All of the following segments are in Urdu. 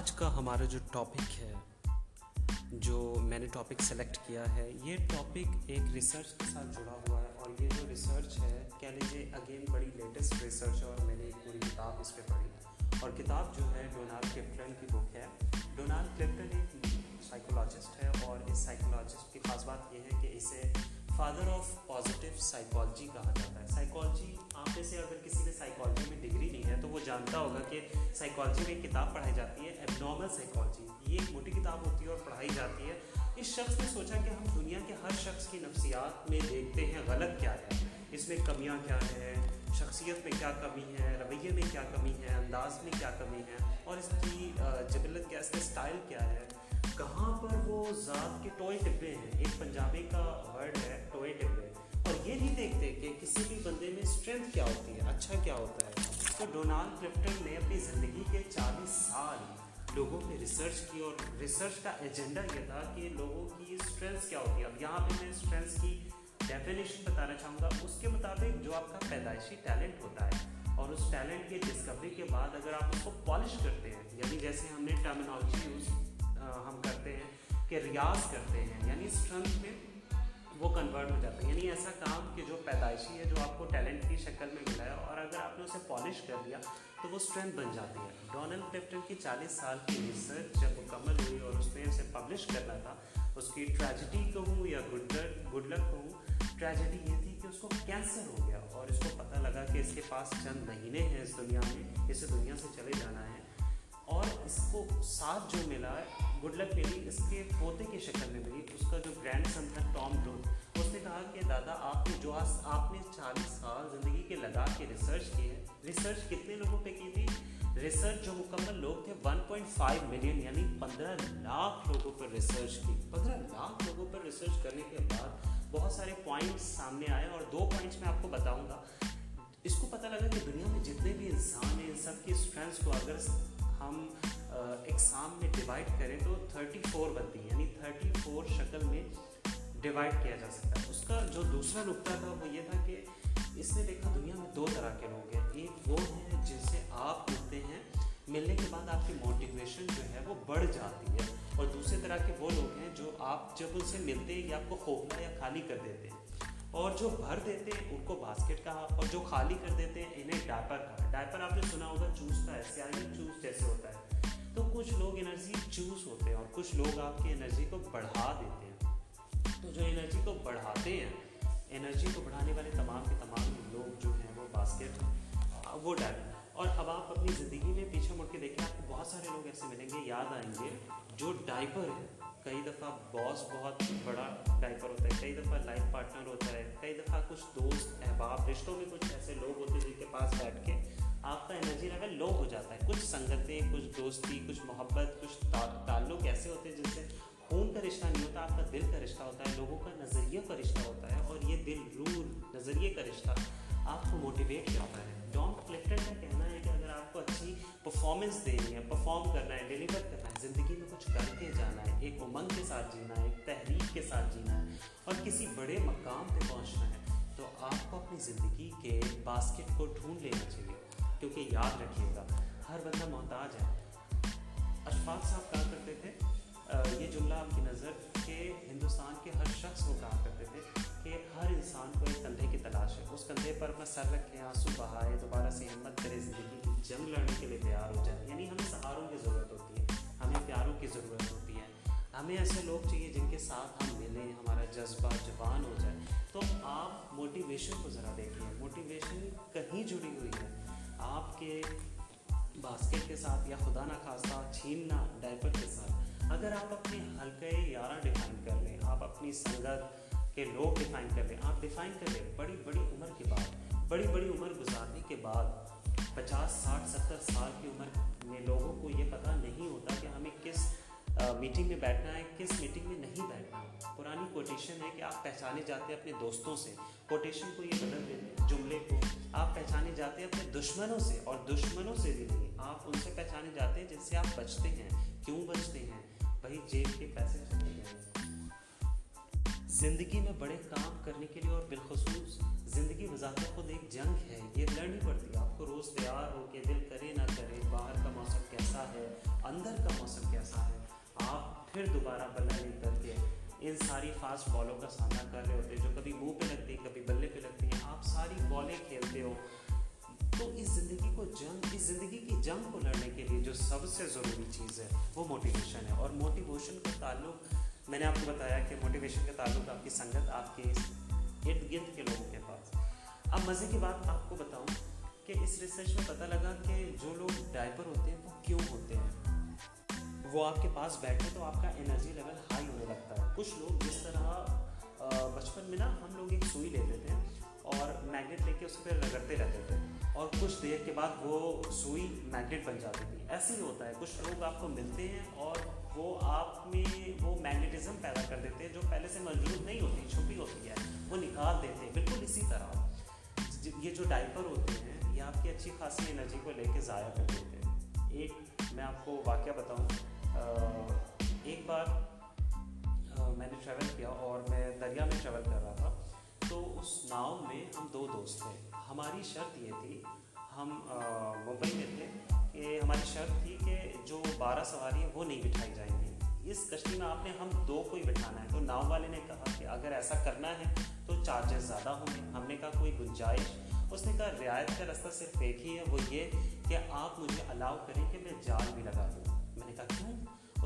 آج کا ہمارا جو ٹاپک ہے، جو میں نے ٹاپک سلیکٹ کیا ہے، یہ ٹاپک ایک ریسرچ کے ساتھ جڑا ہوا ہے اور یہ جو ریسرچ ہے، کہہ لیجیے اگین بڑی لیٹسٹ ریسرچ ہے اور میں نے ایک پوری کتاب اس پہ پڑھی اور کتاب جو ہے ڈونالڈ کلپٹن کی بک ہے۔ ڈونالڈ کلپٹن ایک سائیکولوجسٹ ہے اور اس سائیکولوجسٹ کی خاص بات یہ ہے کہ اسے فادر آف پازیٹیو سائیکالوجی کہا جاتا ہے۔ سائیکالوجی آپ میں سے اگر کسی نے سائیکالوجی میں ڈگری نہیں ہے تو وہ جانتا ہوگا کہ سائیکالوجی میں ایک کتاب پڑھائی جاتی ہے ایب نارمل سائیکالوجی یہ ایک موٹی کتاب ہوتی ہے اور پڑھائی جاتی ہے۔ اس شخص نے سوچا کہ ہم دنیا کے ہر شخص کی نفسیات میں دیکھتے ہیں غلط کیا ہے۔ اس میں کمیاں کیا ہے شخصیت میں کیا کمی ہے؟ رویے میں کیا کمی ہے؟ انداز میں کیا کمی ہے؟ اور اس کی جبلت کیا، اس کا اسٹائل کیا ہے؟ کہاں پر وہ ذات کے ٹوئے ٹبے ہیں؟ ایک پنجابی کا ورڈ تو ڈونالڈ کرفٹن نے اپنی زندگی کے چالیس سال لوگوں پہ ریسرچ کی اور ریسرچ کا ایجنڈا یہ تھا کہ لوگوں کی اسٹرینتھ کیا ہوتی ہے اب یہاں پہ میں اسٹرینتھ کی ڈیفینیشن بتانا چاہوں گا۔ اس کے مطابق جو آپ کا پیدائشی ٹیلنٹ ہوتا ہے اور اس ٹیلنٹ کی ڈسکوری کے بعد اگر آپ اس کو پالش کرتے ہیں یعنی جیسے ہم نے ٹرمینالوجی یوز ہم کرتے ہیں کہ ریاض کرتے ہیں یعنی اسٹرنتھ میں وہ کنورٹ ہو جاتا ہے۔ یعنی ایسا کام کہ جو پیدائشی ہے، جو آپ کو ٹیلنٹ کی شکل میں ملا ہے اور اگر آپ نے اسے پالش کر دیا، تو وہ اسٹرینتھ بن جاتی ہے۔ ڈونلڈ کلفٹن کی چالیس سال کی ریسرچ جب مکمل ہوئی اور اس نے اسے پبلش کرنا تھا، اس کی ٹریجڈی کہوں یا گڈ لک گڈ لک کہوں ٹریجڈی یہ تھی کہ اس کو کینسر ہو گیا اور اس کو پتہ لگا کہ اس کے پاس چند مہینے ہیں اس دنیا میں، اسے دنیا سے چلے جانا ہے۔ اور اس کو ساتھ جو ملا گڈ لک ملی، اس کے پوتے کی شکل میں ملی۔ اس کا جو گرینڈ سن تھا ٹام کہا کہ دادا آپ نے جو آپ نے چالیس سال زندگی کے لگا کے ریسرچ کی ہے. ریسرچ کتنے لوگوں پہ کی تھی؟ ریسرچ جو مکمل لوگ تھے ون پوائنٹ فائیو ملین یعنی پندرہ لاکھ لوگوں پر ریسرچ کی. پندرہ لاکھ لوگوں پر ریسرچ کرنے کے بعد بہت سارے پوائنٹس سامنے آئے اور دو پوائنٹس میں آپ کو بتاؤں گا. اس کو پتہ لگا کہ دنیا میں جتنے بھی انسان ہیں، ان سب کی اسٹرینتھس کو اگر ہم ایگزام میں ڈیوائڈ کریں تو تھرٹی فور بنتی ہے یعنی تھرٹی فور شکل میں ڈیوائڈ کیا جا سکتا ہے۔ اس کا جو دوسرا نقطہ تھا وہ یہ تھا کہ اس نے دیکھا دنیا میں دو طرح کے لوگ ہیں۔ ایک وہ ہیں جن سے آپ ملتے ہیں۔ ملنے کے بعد آپ کی موٹیویشن جو ہے وہ بڑھ جاتی ہے۔ اور دوسرے طرح کے وہ لوگ ہیں جو آپ جب ان سے ملتے ہیں یا آپ کو خوفنا یا خالی کر دیتے ہیں۔ اور جو بھر دیتے ہیں ان کو باسکٹ کہا اور جو خالی کر دیتے ہیں انہیں ڈائپر کہا ڈائپر آپ نے سنا ہوگا چوز کا ہے سیاہی چوز جیسے ہوتا ہے۔ تو کچھ لوگ انرجی چوز ہوتے ہیں اور کچھ لوگ آپ کی انرجی کو بڑھا دیتے ہیں۔ بڑھاتے ہیں۔ انرجی کو بڑھانے والے تمام کے تمام لوگ جو ہیں وہ باسکٹ وہ ڈائپر اور اب آپ اپنی زندگی میں پیچھے مڑ کے دیکھیں، آپ کو بہت سارے لوگ ایسے ملیں گے، یاد آئیں گے، جو ڈائپر ہے کئی دفعہ باس بہت بڑا ڈائپر ہوتا ہے، کئی دفعہ لائف پارٹنر ہوتا ہے، کئی دفعہ کچھ دوست، احباب، رشتوں میں کچھ ایسے لوگ ہوتے ہیں جن کے پاس بیٹھ کے آپ کا انرجی لیول لو ہو جاتا ہے۔ کچھ سنگتیں، کچھ دوستی، کچھ محبت، کچھ تعلق ایسے ہوتے ہیں جن سے خون کا رشتہ نہیں ہوتا، آپ کا دل کا رشتہ ہوتا ہے، لوگوں کا نظریہ کا رشتہ ہوتا ہے اور یہ دل، روح، نظریے کا رشتہ آپ کو موٹیویٹ کرتا ہے۔ ڈان کلیکٹر کا کہنا ہے کہ اگر آپ کو اچھی پرفارمنس دینی ہے پرفارم کرنا ہے ڈیلیور کرنا ہے، زندگی میں کچھ کر کے جانا ہے، ایک امنگ کے ساتھ جینا ہے، ایک تحریک کے ساتھ جینا ہے اور کسی بڑے مقام پہ پہنچنا ہے، تو آپ کو اپنی زندگی کے باسکٹ کو ڈھونڈ لینا چاہیے۔ کیونکہ یاد رکھیے گا، ہر بندہ محتاج ہے۔ اشفاق صاحب کہا کرتے تھے؟ یہ جملہ آپ کی نظر کہ ہندوستان کے ہر شخص کو کہا کرتے تھے کہ ہر انسان کو ایک کندھے کی تلاش ہے۔ اس کندھے پر اپنا سر رکھے، آنسو بہائے، دوبارہ سے ہمت کرے، زندگی کی جنگ لڑنے کے لیے تیار ہو جائے۔ یعنی ہمیں سہاروں کی ضرورت ہوتی ہے، ہمیں پیاروں کی ضرورت ہوتی ہے۔ ہمیں ایسے لوگ چاہیے جن کے ساتھ ہم ملیں، ہمارا جذبہ جوان ہو جائے۔ تو آپ موٹیویشن کو ذرا دیکھیں موٹیویشن کہیں جڑی ہوئی ہے؟ آپ کے باسکٹ کے ساتھ یا خدا نخواستہ چھیننا ڈائپر کے ساتھ۔ اگر آپ اپنے حلقے یارہ ڈیفائن کر لیں، آپ اپنی سنگت کے لوگ ڈیفائن کر لیں، آپ ڈیفائن کر لیں، بڑی بڑی عمر کے بعد، بڑی بڑی عمر گزارنے کے بعد، پچاس، ساٹھ، ستر سال کی عمر میں لوگوں کو یہ پتہ نہیں ہوتا کہ ہمیں کس میٹنگ میں بیٹھنا ہے، کس میٹنگ میں نہیں بیٹھنا پرانی کوٹیشن ہے کہ آپ پہچانے جاتے ہیں اپنے دوستوں سے۔ کوٹیشن کو یہ بدل دیتے جملے کو۔ آپ پہچانے جاتے ہیں اپنے دشمنوں سے اور دشمنوں سے بھی نہیں، آپ ان سے پہچانے جاتے ہیں جن سے آپ بچتے ہیں۔ کیوں بچتے ہیں؟ بھائی جیب کے پیسے چلے گئے زندگی میں بڑے کام کرنے کے لیے اور بالخصوص زندگی بذات خود ایک جنگ ہے، یہ لڑنی پڑتی ہے۔ آپ کو روز تیار ہو کے دل کرے نہ کرے، باہر کا موسم کیسا ہے، اندر کا موسم کیسا ہے، آپ پھر دوبارہ بلہ لے کر کے ان ساری فاسٹ بالوں کا سامنا کر رہے ہوتے ہیں جو کبھی منہ پہ لگتی ہیں کبھی بلے پہ لگتی ہیں۔ سب سے ضروری چیز ہے، وہ موٹیویشن ہے۔ اور موٹیویشن کا تعلق، میں نے آپ کو بتایا کہ موٹیویشن کا تعلق آپ کی سنگت، آپ کے ارد گرد کے لوگوں کے پاس۔ اب مزے کی بات آپ کو بتاؤں کہ اس ریسرچ میں پتہ لگا کہ جو لوگ ڈائپر ہوتے ہیں، وہ کیوں ہوتے ہیں؟ وہ آپ کے پاس بیٹھے تو آپ کا انرجی لیول ہائی ہونے لگتا ہے۔ کچھ لوگ جس طرح بچپن میں نا ہم لوگ ایک سوئی لیتے تھے اور میگنیٹ لے کے اس پہ رگڑتے رہتے تھے۔ اور کچھ دیر کے بعد وہ سوئی میگنیٹ بن جاتی تھی۔ ایسے ہی ہوتا ہے۔ کچھ لوگ آپ کو ملتے ہیں اور وہ آپ میں وہ میگنیٹزم پیدا کر دیتے ہیں جو پہلے سے موجود نہیں ہوتی، چھپی ہوتی ہے۔ وہ نکال دیتے ہیں۔ بالکل اسی طرح یہ جو ڈائپر ہوتے ہیں، یہ آپ کی اچھی خاصی انرجی کو لے کے ضائع کر دیتے ہیں۔ ایک میں آپ کو واقعہ بتاؤں۔ ایک بار میں نے ٹریول کیا اور میں دریا میں ٹریول کر رہا تھا۔ تو اس ناؤ میں ہم دو دوست تھے۔ ہماری شرط یہ تھی، ہم ممبئی میں تھے کہ ہماری شرط تھی کہ جو بارہ سواری ہیں وہ نہیں بٹھائی جائیں گی۔ اس کشتی میں آپ نے ہم دو کو ہی بٹھانا ہے۔ تو ناؤ والے نے کہا کہ اگر ایسا کرنا ہے تو چارجز زیادہ ہوں گے۔ ہم نے کہا کوئی گنجائش۔ اس نے کہا، رعایت کا رستہ صرف ایک ہی ہے، وہ یہ کہ آپ مجھے الاؤ کریں کہ میں جال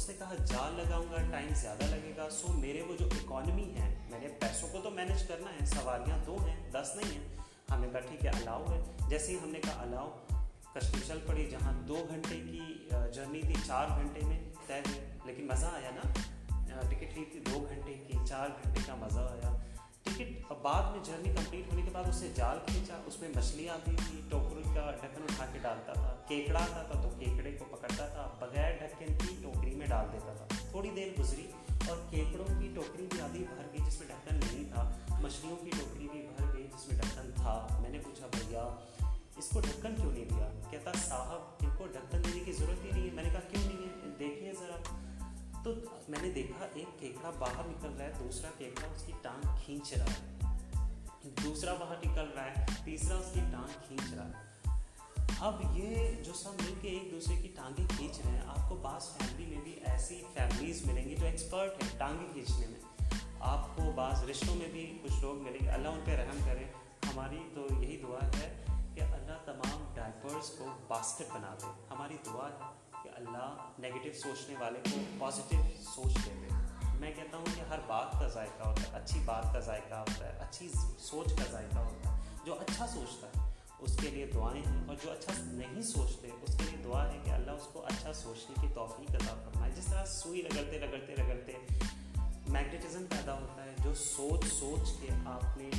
اس نے کہا جال لگاؤں گا ٹائم زیادہ لگے گا. سو میرے وہ جو اکانومی ہے میں نے پیسوں کو تو مینیج کرنا ہے، سواریاں دو ہیں، دس نہیں ہیں. ہم نے کہا، ٹھیک ہے الاؤ ہے. جیسے ہی ہم نے کہا الاؤ کشتی چل پڑی، جہاں دو گھنٹے کی جرنی تھی چار گھنٹے میں طے ہوئی. لیکن مزہ آیا نا؟ ٹکٹ لی تھی، دو گھنٹے کی، چار گھنٹے کا مزہ آیا. ٹکٹ بعد میں جرنی کمپلیٹ ہونے کے بعد اسے جال کھینچا اس میں مچھلی آتی تھی ٹوکری کا ڈھکن اٹھا کے ڈالتا تھا، کیکڑا آتا تھا تو کیکڑے کو پکڑتا تھا، بغیر ڈھکن کی ٹوکری میں ڈال دیتا تھا۔ تھوڑی دیر گزری اور کیکڑوں کی ٹوکری بھی آدھی بھر گئی جس میں ڈھکن نہیں تھا، مچھلیوں کی ٹوکری بھی بھر گئی جس میں ڈھکن تھا۔ میں نے پوچھا، بھیا، اس کو ڈھکن کیوں نہیں دیا؟ کہتا، صاحب، ان کو ڈھکن دینے کی ضرورت ہی نہیں ہے۔ میں نے کہا، کیوں نہیں ہے؟ دیکھیے ذرا۔ تو میں نے دیکھا ایک کیکڑا باہر نکل رہا ہے دوسرا کیکڑا اس کی ٹانگ کھینچ رہا ہے دوسرا باہر نکل رہا ہے تیسرا اس کی ٹانگ کھینچ رہا ہے اب یہ جو سب مل کے ایک دوسرے کی ٹانگیں کھینچ رہے ہیں آپ کو بعض فیملی میں بھی ایسی فیملیز ملیں گی جو ایکسپرٹ ہیں ٹانگیں کھینچنے میں آپ کو بعض رشتوں میں بھی کچھ لوگ ملیں گے اللہ ان پہ رحم کرے ہماری تو یہی دعا ہے کہ اللہ تمام ڈائپرس کو باسکٹ بنا دے ہماری دعا ہے اللہ نگیٹو سوچنے والے کو پازیٹیو سوچ دے دے۔ میں کہتا ہوں کہ ہر بات کا ذائقہ ہوتا ہے، اچھی بات کا ذائقہ ہوتا ہے، اچھی سوچ کا ذائقہ ہوتا ہے۔ جو اچھا سوچتا ہے، اس کے لیے دعائیں ہیں۔ اور جو اچھا نہیں سوچتے، اس کے لیے دعا ہے کہ اللہ اس کو اچھا سوچنے کی توفیق عطا فرمائے۔ جس طرح سوئی رگڑتے رگڑتے رگڑتے میگنیٹزم پیدا ہوتا ہے۔ جو سوچ سوچ کے آپ نے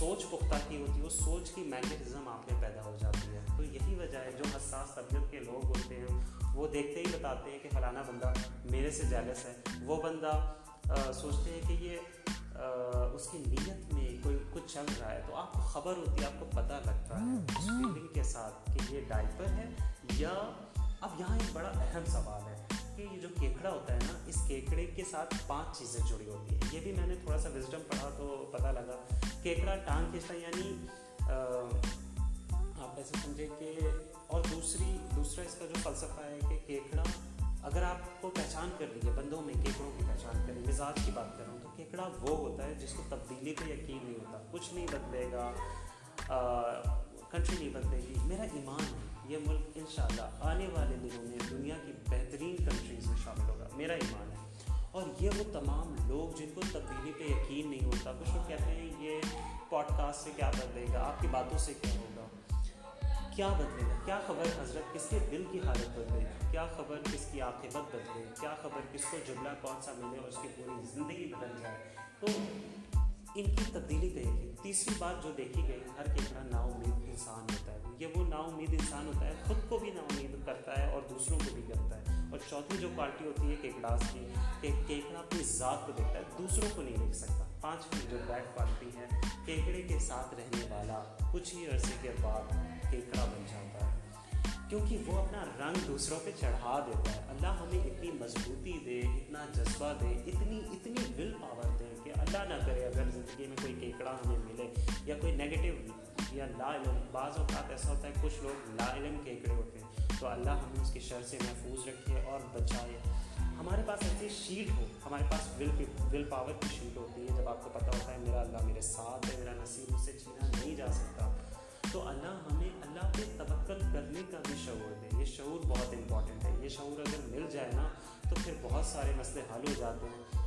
سوچ پختہ کی ہوتی ہے وہ سوچ کی میگنیٹزم آپ میں پیدا ہو جاتی ہے تو یہی وجہ ہے جو حساس طبیعت کے لوگ ہوتے ہیں وہ دیکھتے ہی بتاتے ہیں کہ فلانا بندہ میرے سے جیلس ہے وہ بندہ سوچتے ہیں کہ یہ اس کی نیت میں کوئی کچھ چل رہا ہے تو آپ کو خبر ہوتی ہے آپ کو پتہ لگتا ہے اس فیلنگ کے ساتھ کہ یہ ڈائپر ہے یا اب یہاں ایک بڑا اہم سوال ہے کہ یہ جو کیکڑا ہوتا ہے نا، اس کیکڑے کے ساتھ پانچ چیزیں جڑی ہوتی ہیں۔ یہ بھی میں نے تھوڑا سا وزڈم پڑھا تو پتہ لگا۔ کیکڑا، ٹانگ کھینچتا یعنی آپ ایسے سمجھیں کہ، اور دوسری، دوسرا اس کا جو فلسفہ ہے کہ کیکڑا، اگر آپ کو پہچان کر لیجیے، بندوں میں کیکڑوں کی پہچان کریں مزاج کی بات کروں تو کیکڑا وہ ہوتا ہے جس کو تبدیلی پہ یقین نہیں ہوتا۔ کچھ نہیں بدلے گا کنٹری نہیں بدلے گی۔ میرا ایمان ہے۔ یہ ملک انشاءاللہ آنے والے دنوں میں دنیا کی بہترین کنٹریز میں شامل ہوگا، میرا ایمان ہے۔ اور یہ وہ تمام لوگ جن کو تبدیلی پہ یقین نہیں ہوتا، کچھ لوگ کہتے ہیں یہ پوڈ کاسٹ سے کیا بدلے گا، آپ کی باتوں سے کیا ہوگا؟ کیا بدلے گا؟ کیا خبر حضرت کس کے دل کی حالت بدلے کیا خبر کس کی عاقبت بدلے کیا خبر کس کو جملہ کون سا ملے اور اس کی پوری زندگی بدل جائے؟ تو ان کی تبدیلی پہ یقین، تیسری بات جو دیکھی گئی، ہر کیکڑا نا امید انسان ہوتا ہے۔ یہ وہ نا امید انسان ہوتا ہے، خود کو بھی نا امید کرتا ہے اور دوسروں کو بھی کرتا ہے۔ اور چوتھی جو کوالٹی ہوتی ہے کیکڑاس کی کہ کیکڑا اپنی ذات کو دیکھتا ہے، دوسروں کو نہیں دیکھ سکتا۔ پانچویں جو بیڈ کوالٹی ہے کیکڑے کے ساتھ رہنے والا کچھ ہی عرصے کے بعد کیکڑا بن جاتا ہے۔ کیونکہ وہ اپنا رنگ دوسروں پہ چڑھا دیتا ہے۔ اللہ ہمیں اتنی مضبوطی دے، اتنا جذبہ دے، اتنی اتنی ول پاور دے کہ اللہ نہ کرے اگر زندگی میں کوئی کیکڑا ہمیں ملے یا کوئی نگیٹو یا لا علم، بعض اوقات ایسا ہوتا ہے کچھ لوگ لا علم کیکڑے ہوتے ہیں، تو اللہ ہمیں اس کی شر سے محفوظ رکھے اور بچائے۔ ہمارے پاس ایسی شیلڈ ہو، ہمارے پاس ول ول پاور کی شیلڈ ہوتی ہے، جب آپ کو پتہ ہوتا ہے میرا اللہ میرے ساتھ ہے، میرا نصیب مجھ سے چھینا نہیں جا سکتا۔ تو اللہ ہمیں، اللہ پہ توکل کرنے کا بھی شعور دے۔ یہ شعور بہت امپورٹنٹ ہے۔ یہ شعور اگر مل جائے نا، تو پھر بہت سارے مسئلے حل ہو جاتے ہیں۔